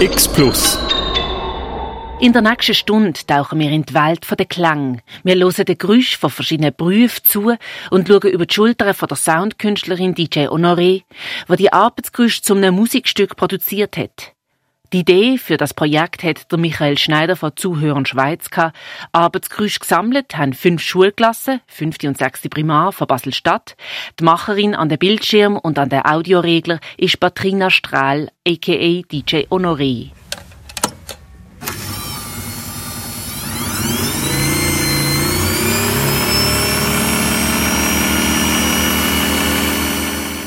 X Plus. In der nächsten Stunde tauchen wir in die Welt der Klang. Wir hören den Geräusch von verschiedenen Berufen zu und schauen über die Schultern von der Soundkünstlerin DJ Honoré, die die Arbeitsgeräusche zum einem Musikstück produziert hat. Die Idee für das Projekt hat der Michael Schneider von Zuhörern Schweiz gehabt. Arbeitsgeräusche gesammelt haben fünf Schulklassen, fünfte und sechste Primar von Basel-Stadt. Die Macherin an den Bildschirm und an den Audioregler ist Patrina Strahl, a.k.a. DJ Honoré.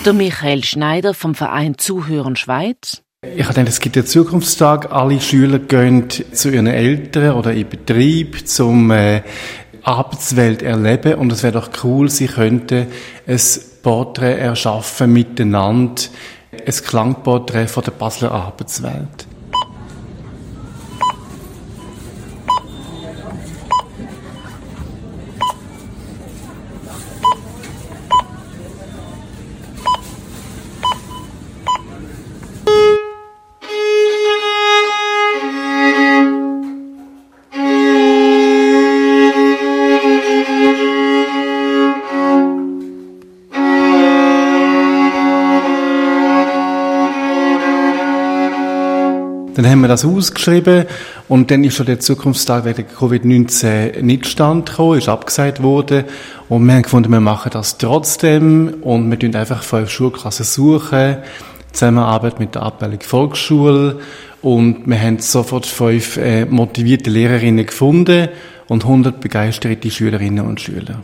Der Michael Schneider vom Verein Zuhören Schweiz. Ich gedacht, es gibt einen Zukunftstag. Alle Schüler gehen zu ihren Eltern oder in Betrieb zum äh, Arbeitswelt erleben und es wäre doch cool, sie könnten ein Porträt erschaffen miteinander, ein Klangporträt von der Basler Arbeitswelt. Dann haben wir das ausgeschrieben und dann ist schon der Zukunftstag wegen Covid-19 nicht stand gekommen, ist abgesagt worden und wir haben gefunden, wir machen das trotzdem und wir tun einfach fünf Schulklassen suchen, Zusammenarbeit mit der Abteilung Volksschule und wir haben sofort fünf äh, motivierte Lehrerinnen gefunden und 100 begeisterte Schülerinnen und Schüler.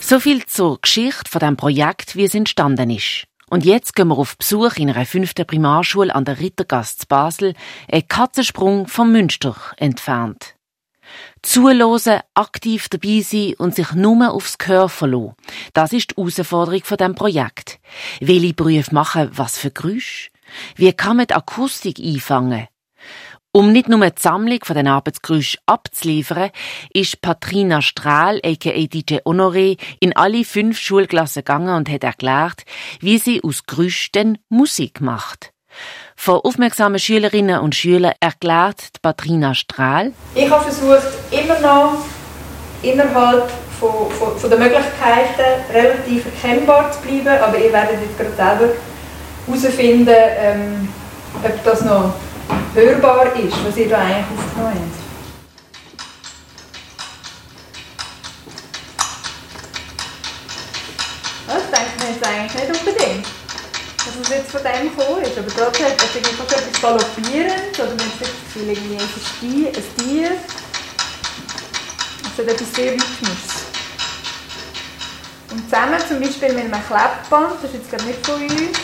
So viel zur Geschichte von dem Projekt, wie es entstanden ist. Und jetzt gehen wir auf Besuch in einer fünften Primarschule an der Rittergasse Basel, ein Katzensprung vom Münster entfernt. Zuhören, aktiv dabei sein und sich nur aufs Gehör verlassen. Das ist die Herausforderung von diesem Projekt. Welche Berufe machen was für Geräusche? Wie kann man die Akustik einfangen? Um nicht nur die Sammlung von den Arbeitsgeräuschen abzuliefern, ist Patrina Strahl, aka DJ Honoré, in alle fünf Schulklassen gegangen und hat erklärt, wie sie aus Gerüchten Musik macht. Von aufmerksamen Schülerinnen und Schülern erklärt Patrina Strahl. Ich habe versucht, immer noch innerhalb von, von, von der Möglichkeiten relativ erkennbar zu bleiben, aber ihr werdet jetzt gerade selber herausfinden, ähm, ob das noch hörbar ist, was ihr da eigentlich aufgenommen habt. Das denkt man jetzt eigentlich nicht unbedingt, dass es jetzt von dem gekommen ist. Aber trotzdem hat es irgendwie etwas Galoppierendes oder man hat das Gefühl, irgendwie es ist ein Tier. Es hat etwas sehr Rhythmisches. Und zusammen zum Beispiel mit einem Klebband, das ist jetzt glaube nicht von uns,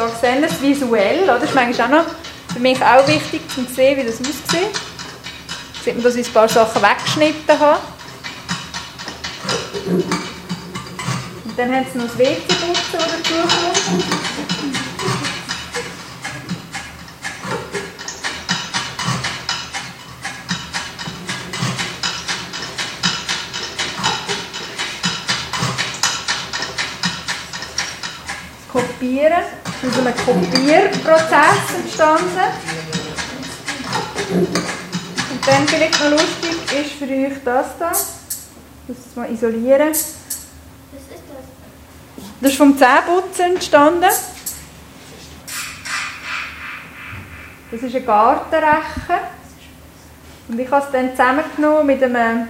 Da sehen es visuell, oder? das ist manchmal auch noch für mich auch wichtig, um zu sehen, wie das aussieht. Sieht man, dass ich ein paar Sachen weggeschnitten habe. Und dann haben sie noch das WC-Putzen, das dazukommt. Kopieren aus einem Kopierprozess entstanden. Und dann vielleicht noch lustig ist für euch das da. Das mal isolieren. Was ist das? Das ist vom Zähneputzen entstanden. Das ist ein Gartenrechen. Und ich habe es dann zusammengenommen mit einem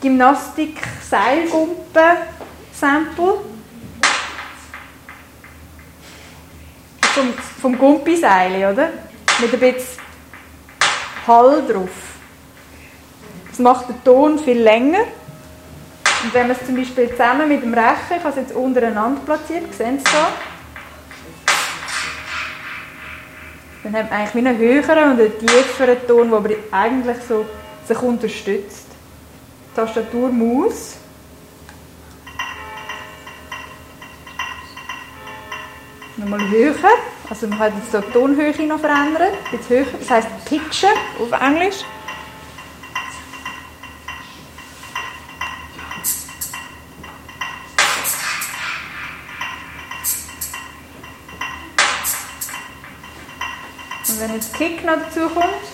Gymnastik-Seilgumpen-Sample. Vom, vom Gumpiseil, oder? Mit ein bisschen Hall drauf. Das macht den Ton viel länger. Und wenn man es zum Beispiel zusammen mit dem Rechen, ich habe es jetzt untereinander platziert, sehen Sie da? Dann hat man eigentlich einen höheren und einen tieferen Ton, der aber eigentlich so sich unterstützt. Tastatur, Maus. Nochmal höher. Also man kann jetzt die Tonhöhe noch verändern, jetzt höher, das heisst pitchen auf Englisch. Und wenn jetzt Kick noch dazu kommt,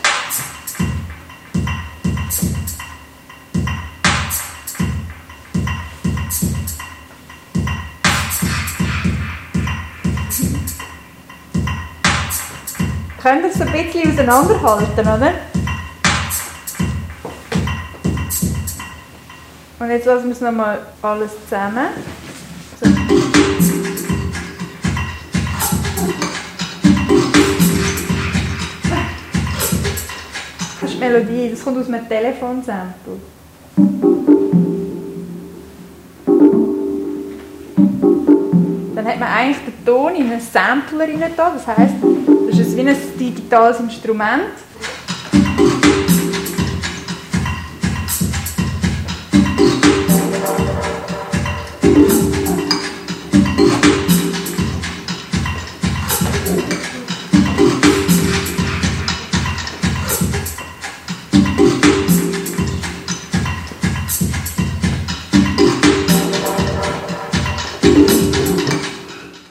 Könnt ihr es ein bisschen auseinanderhalten, oder? Und jetzt lassen wir es nochmal alles zusammen. So. Das ist die Melodie, das kommt aus einem Telefonsample. Dann hat man eigentlich den Ton in einen Sampler rein, das heisst, das ist wie ein digitales Instrument.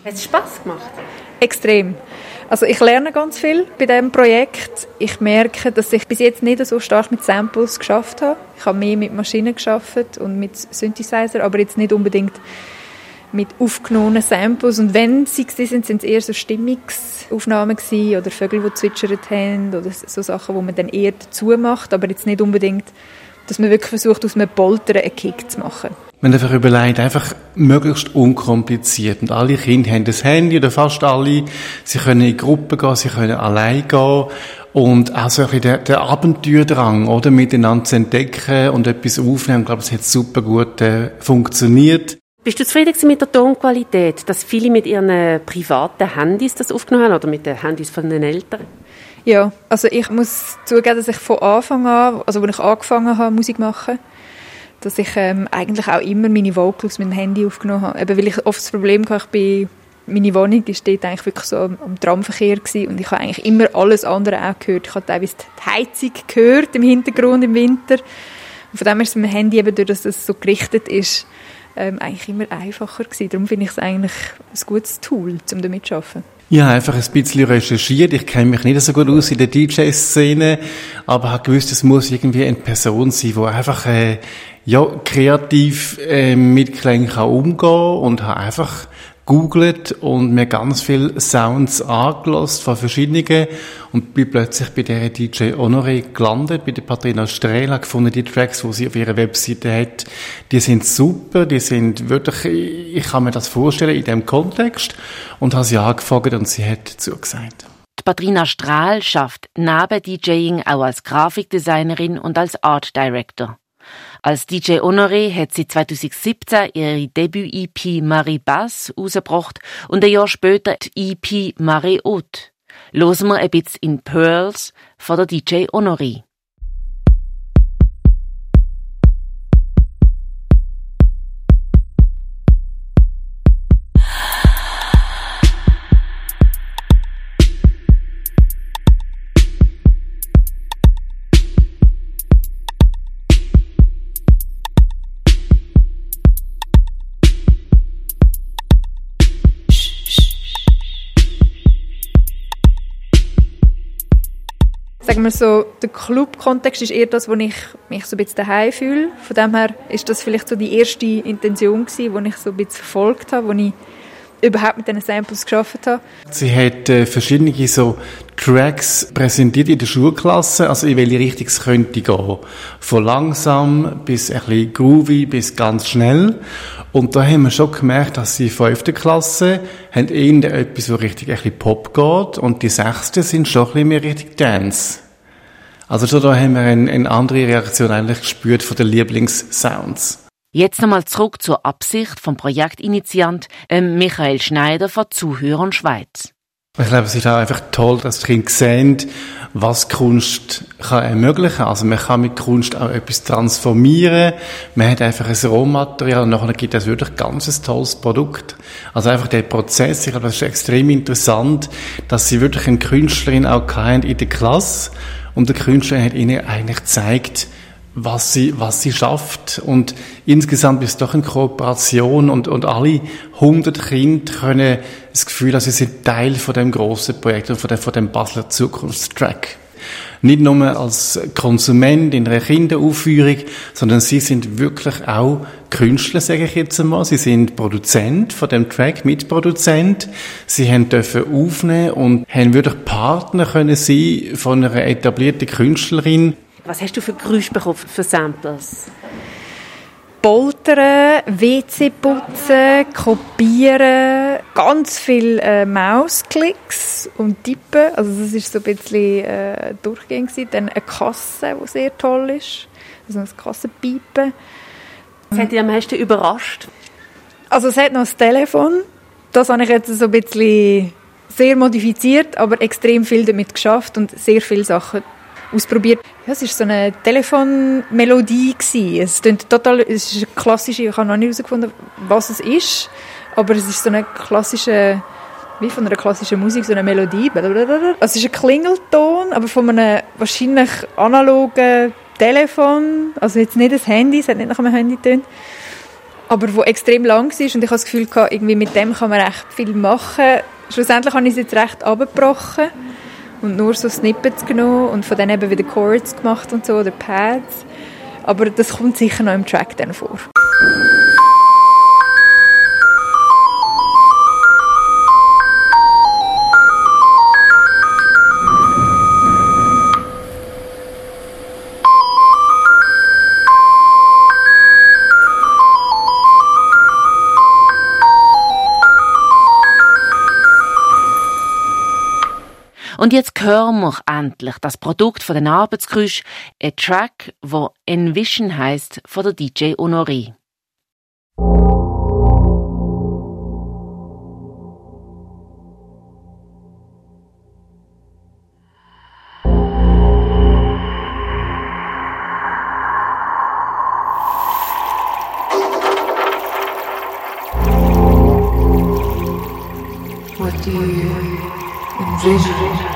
Hat es Spass gemacht? Extrem. Also ich lerne ganz viel bei diesem Projekt. Ich merke, dass ich bis jetzt nicht so stark mit Samples geschafft habe. Ich habe mehr mit Maschinen geschafft und mit Synthesizer, aber jetzt nicht unbedingt mit aufgenommenen Samples. Und wenn sie sind, sind es eher so Stimmungsaufnahmen oder Vögel, die zwitschert haben oder so Sachen, wo man dann eher dazu macht, aber jetzt nicht unbedingt, dass man wirklich versucht, aus einem Poltern einen Kick zu machen. Man einfach überlegt, einfach möglichst unkompliziert. Und alle Kinder haben das Handy, oder fast alle. Sie können in Gruppen gehen, sie können allein gehen. Und auch so ein bisschen der, der Abenteuerdrang, oder? Miteinander zu entdecken und etwas aufnehmen. Ich glaube, es hat super gut äh, funktioniert. Bist du zufrieden mit der Tonqualität, dass viele mit ihren privaten Handys das aufgenommen haben oder mit den Handys von den Eltern? Ja, also ich muss zugeben, dass ich von Anfang an, also als ich angefangen habe, Musik machen, dass ich ähm, eigentlich auch immer meine Vocals mit dem Handy aufgenommen habe. Eben, weil ich oft das Problem hatte, ich bin, meine Wohnung die steht eigentlich wirklich so am, am Tramverkehr gewesen und ich habe eigentlich immer alles andere auch gehört. Ich habe teilweise die Heizung gehört im Hintergrund im Winter. Und von dem ist es mit dem Handy eben, durch dass es so gerichtet ist, ähm, eigentlich immer einfacher gewesen. Darum finde ich es eigentlich ein gutes Tool, um damit zu arbeiten. Habe einfach ein bisschen recherchiert. Ich kenne mich nicht so gut aus in der DJ-Szene, aber habe gewusst, es muss irgendwie eine Person sein, die einfach äh, ja, kreativ äh, mit Klängen kann und habe einfach googelt und mir ganz viele Sounds angelassen von verschiedenen und bin plötzlich bei der DJ Honoré gelandet, bei der Patrina Strela, gefunden, die Tracks, die sie auf ihrer Webseite hat, die sind super, die sind wirklich, ich kann mir das vorstellen in dem Kontext und habe sie angefragt und sie hat zugesagt. Die Patrina Strahl schafft neben DJing auch als Grafikdesignerin und als Art Director. Als DJ Honoré hat sie 2017 ihre Debüt-EP Marie Bass rausgebracht und ein Jahr später die EP Marie Haute. Losen wir ein bisschen in Pearls von der DJ Honoré. Wir so, der Club-Kontext ist eher das, wo ich mich so ein bisschen daheim fühle. Von dem her ist das vielleicht so die erste Intention gewesen, die ich so ein bisschen verfolgt habe, wo ich überhaupt mit diesen Samples geschafft habe. Sie hat äh, verschiedene so Tracks präsentiert in der Schulklasse, also in welche Richtung es könnte gehen. Von langsam bis ein bisschen groovy bis ganz schnell. Und da haben wir schon gemerkt, dass die fünfte Klasse haben eher etwas, wo richtig ein bisschen Pop geht und die sechste sind schon ein bisschen mehr richtig Dance. Also schon da haben wir eine, eine andere Reaktion eigentlich gespürt von den Lieblingssounds. Jetzt nochmal zurück zur Absicht vom Projektinitiant ähm, Michael Schneider von Zuhörern Schweiz. Ich glaube, es ist auch einfach toll, dass die Kinder sehen, was Kunst kann ermöglichen. Also man kann mit Kunst auch etwas transformieren. Man hat einfach ein Rohmaterial und nachher gibt es wirklich ganz ein tolles Produkt. Also einfach der Prozess, ich glaube, das ist extrem interessant, dass sie wirklich eine Künstlerin auch in der Klasse und der Künstler hat ihnen eigentlich gezeigt, was sie, was sie schafft. Und insgesamt ist es doch eine Kooperation und, und alle hundert Kinder können das Gefühl haben, sie sind Teil von dem grossen Projekt und von dem, von dem Basler Zukunftstrack. Nicht nur als Konsument in einer Kinderaufführung, sondern sie sind wirklich auch Künstler, sage ich jetzt einmal. Sie sind Produzent von dem Track, Mitproduzent. Sie haben dürfen aufnehmen und haben wirklich Partner können sein von einer etablierten Künstlerin. Was hast du für Geräusche bekommen, für Samples? Poltern, WC putzen, kopieren, ganz viele äh, Mausklicks und Tippen. Also das ist so ein bisschen äh, durchgängig. Dann eine Kasse, die sehr toll ist. Also ein Kassenpiepen. Was hat dich am meisten überrascht? Also es hat noch das Telefon. Das habe ich jetzt so ein bisschen sehr modifiziert, aber extrem viel damit geschafft und sehr viele Sachen ausprobiert. Ja, es war so eine Telefonmelodie. Es, total, es ist eine klassische, ich habe noch nicht herausgefunden, was es ist, aber es ist so eine klassische, wie von einer klassischen Musik, so eine Melodie. Also es ist ein Klingelton, aber von einem wahrscheinlich analogen Telefon, also jetzt nicht ein Handy, es hat nicht nach einem Handy getönt, aber wo extrem lang war und ich habe das Gefühl, irgendwie mit dem kann man recht viel machen. Schlussendlich habe ich es jetzt recht abgebrochen und nur so Snippets genommen und von denen eben wieder Chords gemacht und so oder Pads. Aber das kommt sicher noch im Track dann vor. Und jetzt hören wir endlich das Produkt von den Arbeitsgeräusch, ein Track, wo Envision heißt von der DJ Honoré. Do you envision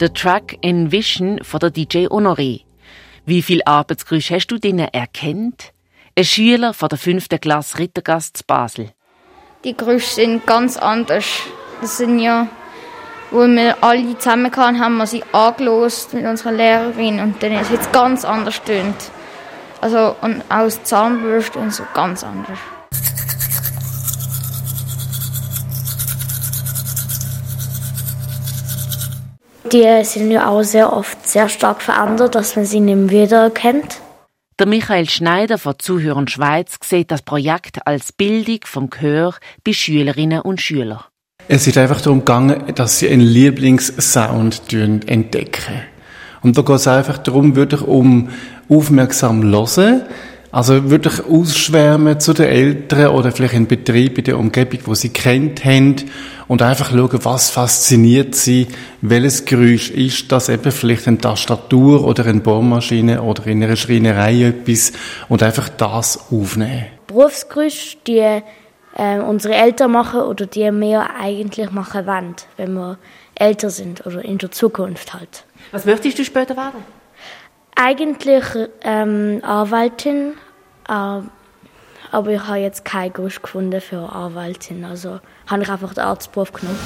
Der Track Envision von der DJ Honoré. Wie viel Arbeitsgeräusche hast du drinnen erkennt? Ein Schüler von der fünften Klasse Rittergast Basel. Die Geräusche sind ganz anders. Das sind ja, wo wir alle zusammen waren, haben wir sie angelost mit unserer Lehrerin und dann ist es ganz anders tönt. Also und aus Zahnbürste und so ganz anders. Die sind ja auch sehr oft sehr stark verändert, dass man sie nicht mehr wiedererkennt. Der Michael Schneider von Zuhören Schweiz sieht das Projekt als Bildung vom Gehör bei Schülerinnen und Schülern. Es ist einfach darum gegangen, dass sie einen Lieblingssound entdecken. Und da geht es einfach darum, wirklich um aufmerksam hören, also wirklich ausschwärmen zu den Eltern oder vielleicht in Betrieb, in der Umgebung, wo sie kennt haben und einfach schauen, was fasziniert sie, welches Geräusch ist das eben vielleicht eine Tastatur oder eine Bohrmaschine oder in einer Schreinerei etwas und einfach das aufnehmen. Berufsgeräusche, die äh, unsere Eltern machen oder die wir eigentlich machen wollen, wenn wir älter sind oder in der Zukunft halt. Was möchtest du später werden? Eigentlich ähm, Anwältin, äh, aber ich habe jetzt keinen Gusch gefunden für Anwältin, also habe ich einfach den Arztberuf genommen.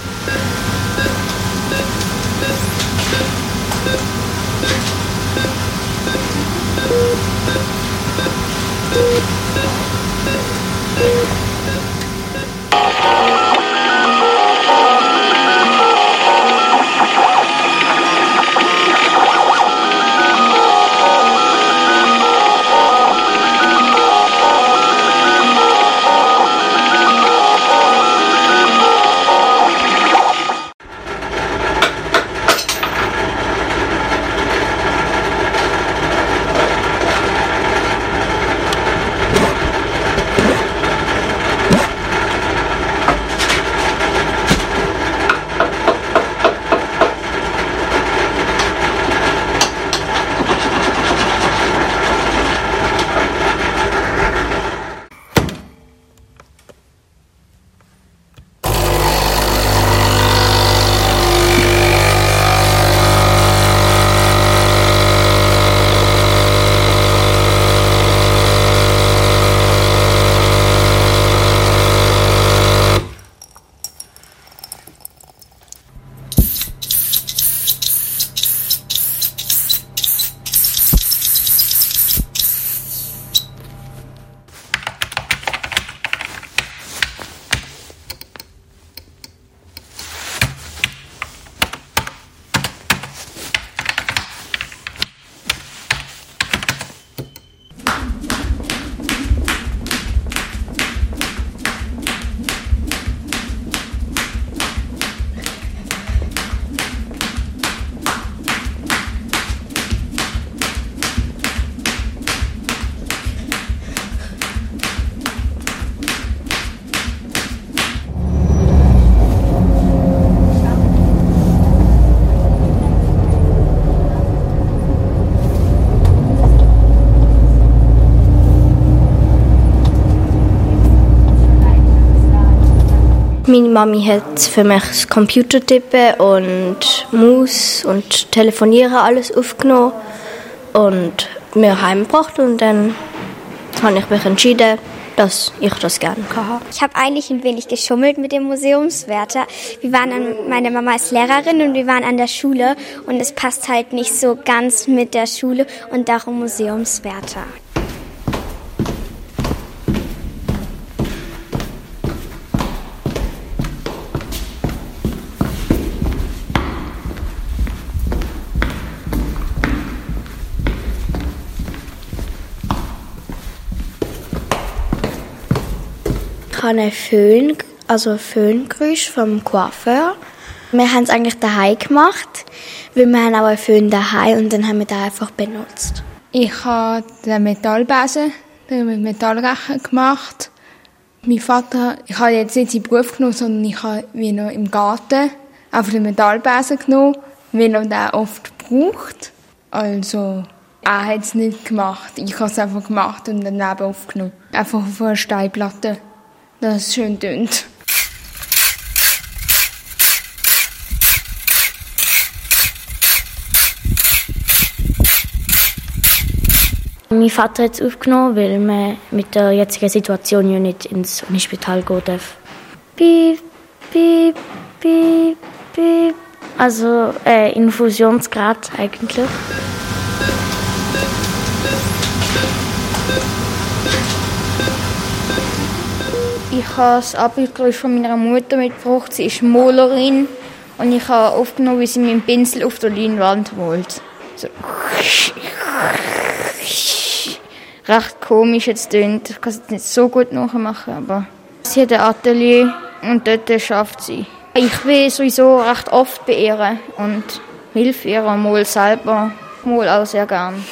Meine Mami hat für mich das Computertippen und Maus und Telefonieren alles aufgenommen und mir heimgebracht und dann habe ich mich entschieden, dass ich das gerne habe. Ich habe eigentlich ein wenig geschummelt mit dem Museumswärter. Wir waren an, meine Mama ist Lehrerin und wir waren an der Schule und es passt halt nicht so ganz mit der Schule und darum Museumswärter. Einen Föhn, also Föhngeräusch vom Coiffeur. Wir haben es eigentlich daheim gemacht, weil wir haben auch einen Föhn daheim und dann haben wir den einfach benutzt. Ich habe den Metallbesen mit Metallrechen gemacht. Mein Vater, ich habe jetzt nicht seinen Beruf genommen, sondern ich habe wie noch im Garten einfach den Metallbesen genommen, weil er den oft braucht. Also, er hat es nicht gemacht. Ich habe es einfach gemacht und daneben aufgenommen. Einfach auf einer Steinplatte dass es schön dünnt. Mein Vater hat es aufgenommen, weil man mit der jetzigen Situation ja nicht ins Unispital gehen darf. Piep, piep, piep, piep. Also äh, Infusionsgrad eigentlich. Ich habe das Abendgeräusch von meiner Mutter mitgebracht. Sie ist Malerin und ich habe aufgenommen, wie sie mit dem Pinsel auf der Leinwand malt. So. Recht komisch jetzt tönt. Ich kann es nicht so gut nachmachen, aber sie hat ein Atelier und dort schafft sie. Ich bin sowieso recht oft bei ihr und hilf ihr mal selber, mal auch sehr gern.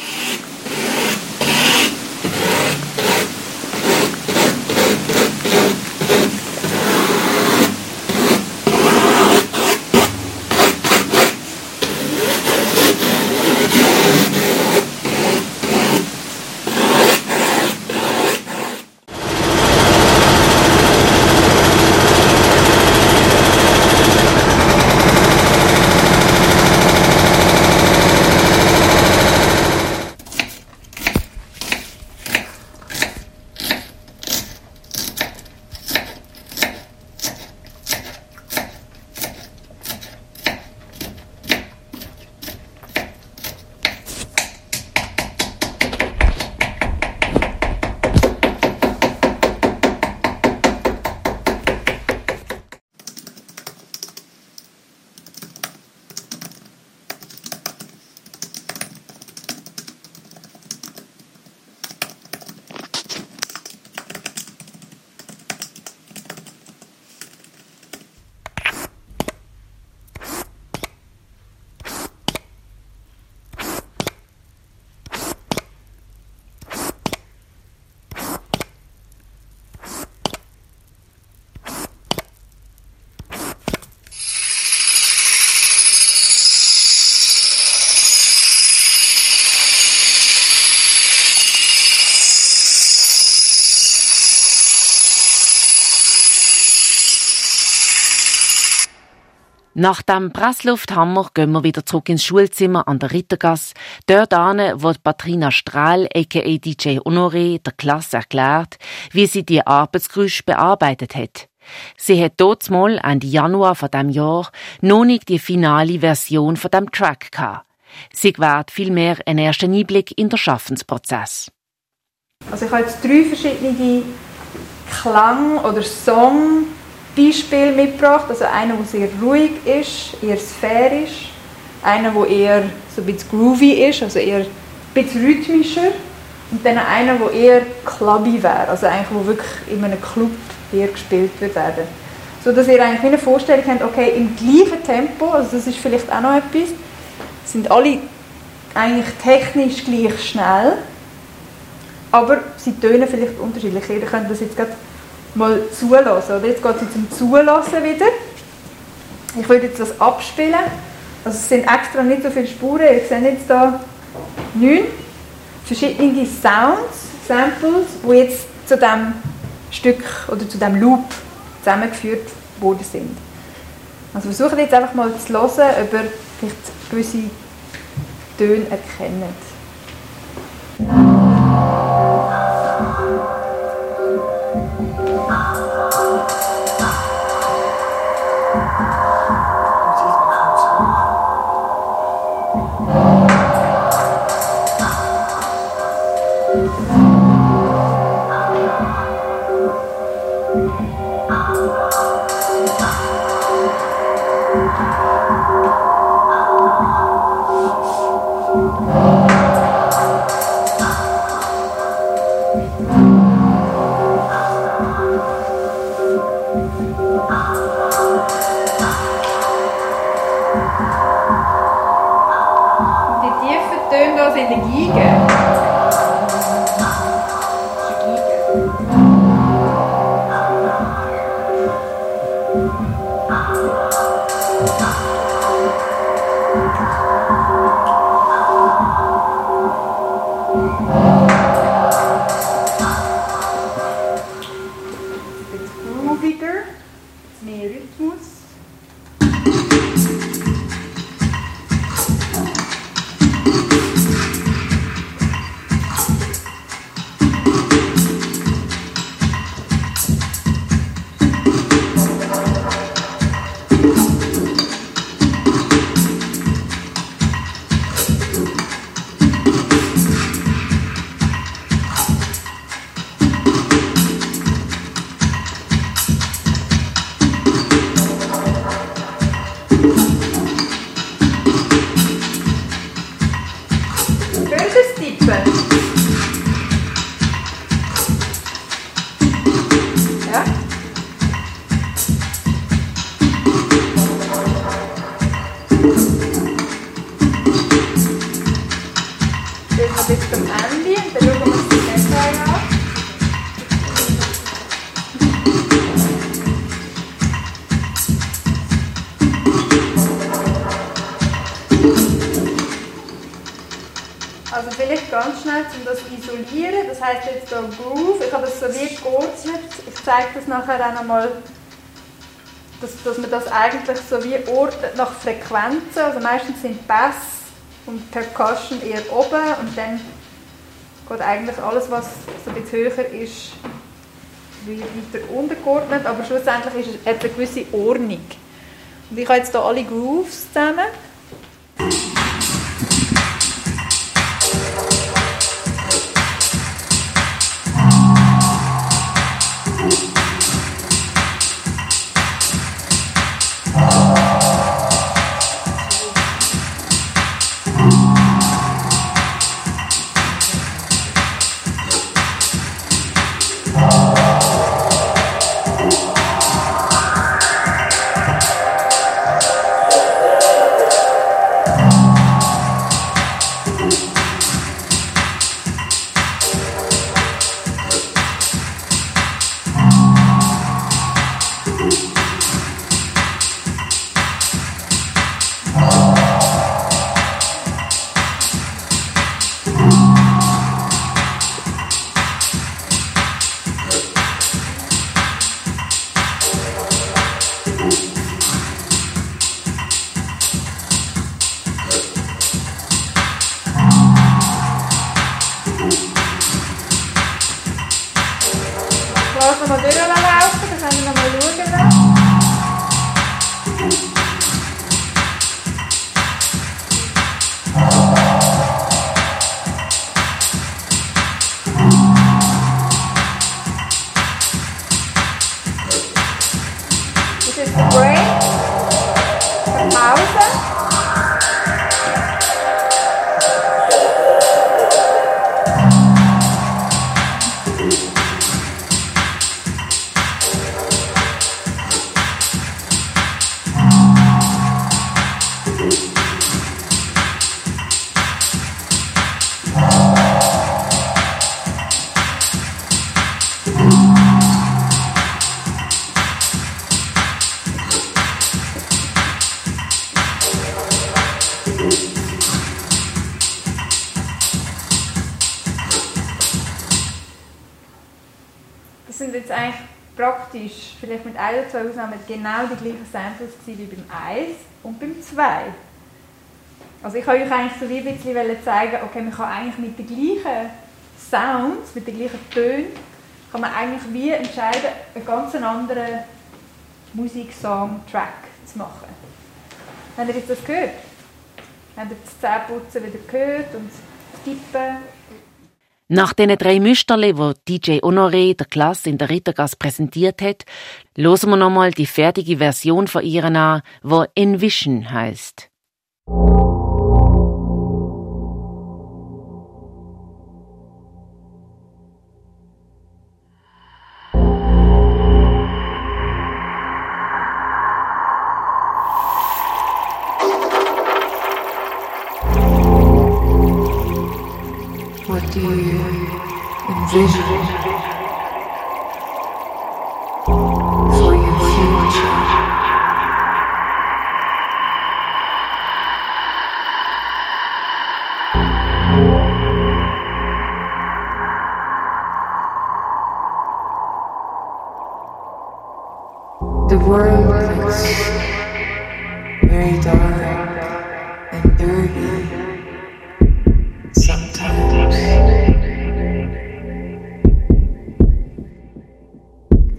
Nach dem Presslufthammer gehen wir wieder zurück ins Schulzimmer an der Rittergasse, dort an, wo Patrina Strahl, aka DJ Honoré, der Klasse erklärt, wie sie die Arbeitsgerüche bearbeitet hat. Sie hat dort mal Ende Januar von dem Jahr noch nicht die finale Version von dem Track gehabt. Sie gewährt vielmehr einen ersten Einblick in den Schaffensprozess. Also ich habe jetzt drei verschiedene Klang- oder Song Beispiel mitgebracht. Also einer, der sehr ruhig ist, eher sphärisch. Einer, der eher so ein bisschen groovy ist, also eher ein bisschen rhythmischer. Und dann einer, der eher clubby wäre, also eigentlich, wo wirklich in einem Club eher gespielt wird werden. So dass ihr eigentlich eine Vorstellung habt, okay, im gleichen Tempo, also das ist vielleicht auch noch etwas, sind alle eigentlich technisch gleich schnell, aber sie tönen vielleicht unterschiedlich. Ihr könnt das jetzt gerade mal zulassen. Oder jetzt geht es zum Zulassen wieder. Ich würde jetzt das abspielen. Also es sind extra nicht so viele Spuren. Ihr seht jetzt hier neun verschiedene Sounds, Samples, die jetzt zu diesem Stück oder zu diesem Loop zusammengeführt worden sind. Also versucht jetzt einfach mal zu hören, ob ihr vielleicht gewisse Töne erkennt. Ich zeige das nachher auch nochmal, dass, dass man das eigentlich so wie ordnet nach Frequenzen, also meistens sind Bass und Percussion eher oben und dann geht eigentlich alles, was so ein bisschen höher ist, weiter untergeordnet, aber schlussendlich ist es eine gewisse Ordnung. Und ich habe jetzt hier alle Grooves zusammen. Oder zwei Ausnahmen, genau die gleichen Samples wie beim 1 und beim 2. Also ich wollte euch eigentlich so wie ein bisschen zeigen, okay, man kann eigentlich mit den gleichen Sounds, mit den gleichen Tönen, kann man eigentlich wie entscheiden, einen ganz anderen Musiksong-Track zu machen. Habt ihr jetzt das gehört? Habt ihr das Zähneputzen wieder gehört und das Tippen? Nach den drei Müsterle, wo DJ Honoré der Klasse in der Rittergasse präsentiert hat, hören wir nochmal die fertige Version von ihr an, wo Envision heißt. Envision for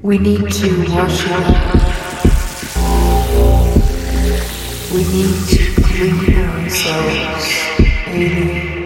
We need to wash up. We need to clean ourselves, baby.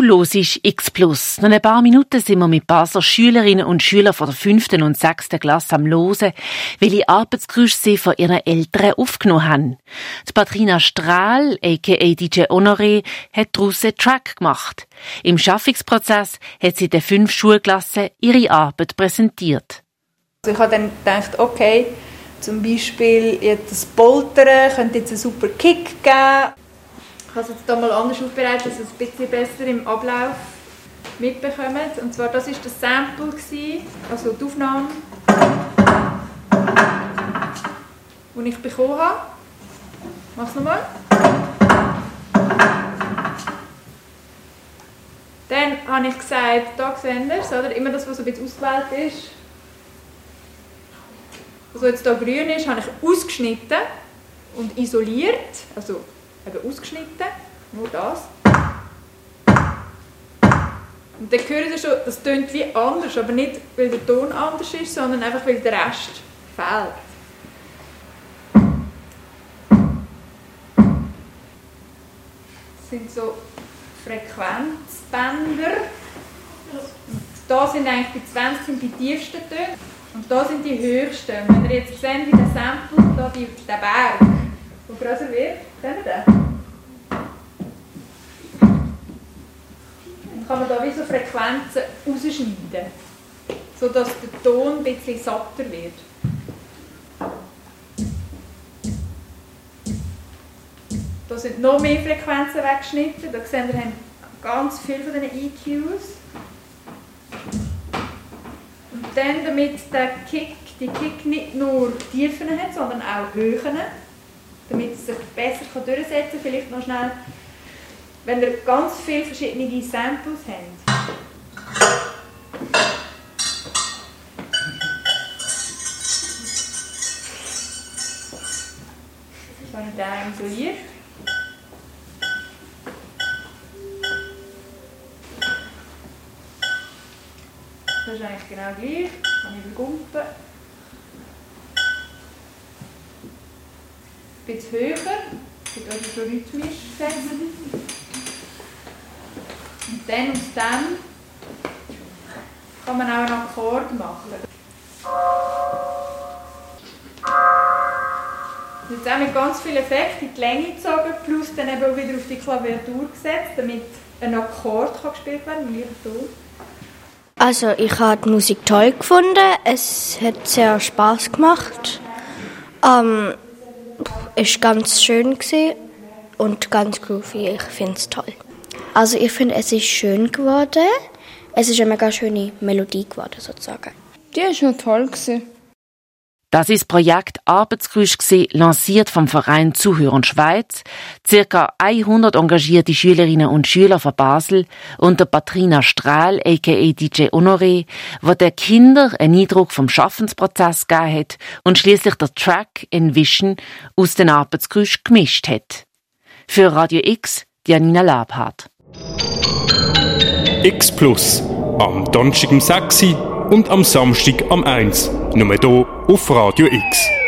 Du hörst X. Noch ein paar Minuten sind wir mit Basler Schülerinnen und Schülern von der fünften und sechsten Klasse am Losen, welche Arbeitsgeräusche sie von ihren Eltern aufgenommen haben. Die Patrina Strahl, a.k.a. DJ Honoré, hat daraus einen Track gemacht. Im Schaffungsprozess hat sie den fünf Schulklassen ihre Arbeit präsentiert. Also ich habe dann gedacht, okay, zum Beispiel jetzt das Poltern könnte jetzt einen super Kick geben. Habe es jetzt hier mal anders aufbereitet, dass ihr es ein bisschen besser im Ablauf mitbekommt. Und zwar, das war das Sample, gewesen, also die Aufnahme, die ich bekommen habe. Mach es nochmal. Dann habe ich gesagt, da es, oder? immer das, was so ein bisschen ausgewählt ist. Was jetzt hier grün ist, habe ich ausgeschnitten und isoliert. Also eben ausgeschnitten, nur das. Und dann hören Sie schon, das tönt wie anders, aber nicht, weil der Ton anders ist, sondern einfach, weil der Rest fehlt. Das sind so Frequenzbänder. Und da sind eigentlich die 20 sind die tiefsten Töne und da sind die höchsten. Und wenn ihr jetzt seht, wie der Sample, da die, der Berg, der größer wird, seht ihr den? kann man da wie so Frequenzen rausschneiden, sodass der Ton ein bisschen satter wird. Da sind noch mehr Frequenzen weggeschnitten. Da sehen wir haben ganz viele von diesen EQs. Und dann, damit der Kick, die Kick nicht nur Tiefen hat, sondern auch Höhen, damit es sich besser durchsetzen kann, vielleicht noch schnell wenn ihr ganz viele verschiedene Samples habt, habe ich den isoliert. Das ist eigentlich genau gleich. Kann ich übergumpen. Bisschen höher. Es wird also so rhythmisch gesetzt. Und dann aus dem kann man auch einen Akkord machen. Jetzt auch mit ganz vielen Effekten in die Länge gezogen, plus dann eben auch wieder auf die Klaviatur gesetzt, damit ein Akkord kann gespielt werden kann, Also ich habe die Musik toll gefunden, es hat sehr Spaß gemacht. Ähm, es war ganz schön und ganz groovy, ich finde es toll. Also ich finde, es ist schön geworden. Es ist eine mega schöne Melodie geworden, sozusagen. Die war schon toll. Gewesen. Das ist Projekt Arbeitsgeräusch lanciert vom Verein Zuhören Schweiz. Circa 100 engagierte Schülerinnen und Schüler von Basel und der Patrina Strahl, aka DJ Honoré, wo der Kinder einen Eindruck vom Schaffensprozess gegeben hat und schließlich der Track Envision aus den Arbeitsgeräusch gemischt hat. Für Radio X, Janina Labhardt. X Plus. Am Donnerstag um 6 und am Samstag am 1. Nur hier auf Radio X.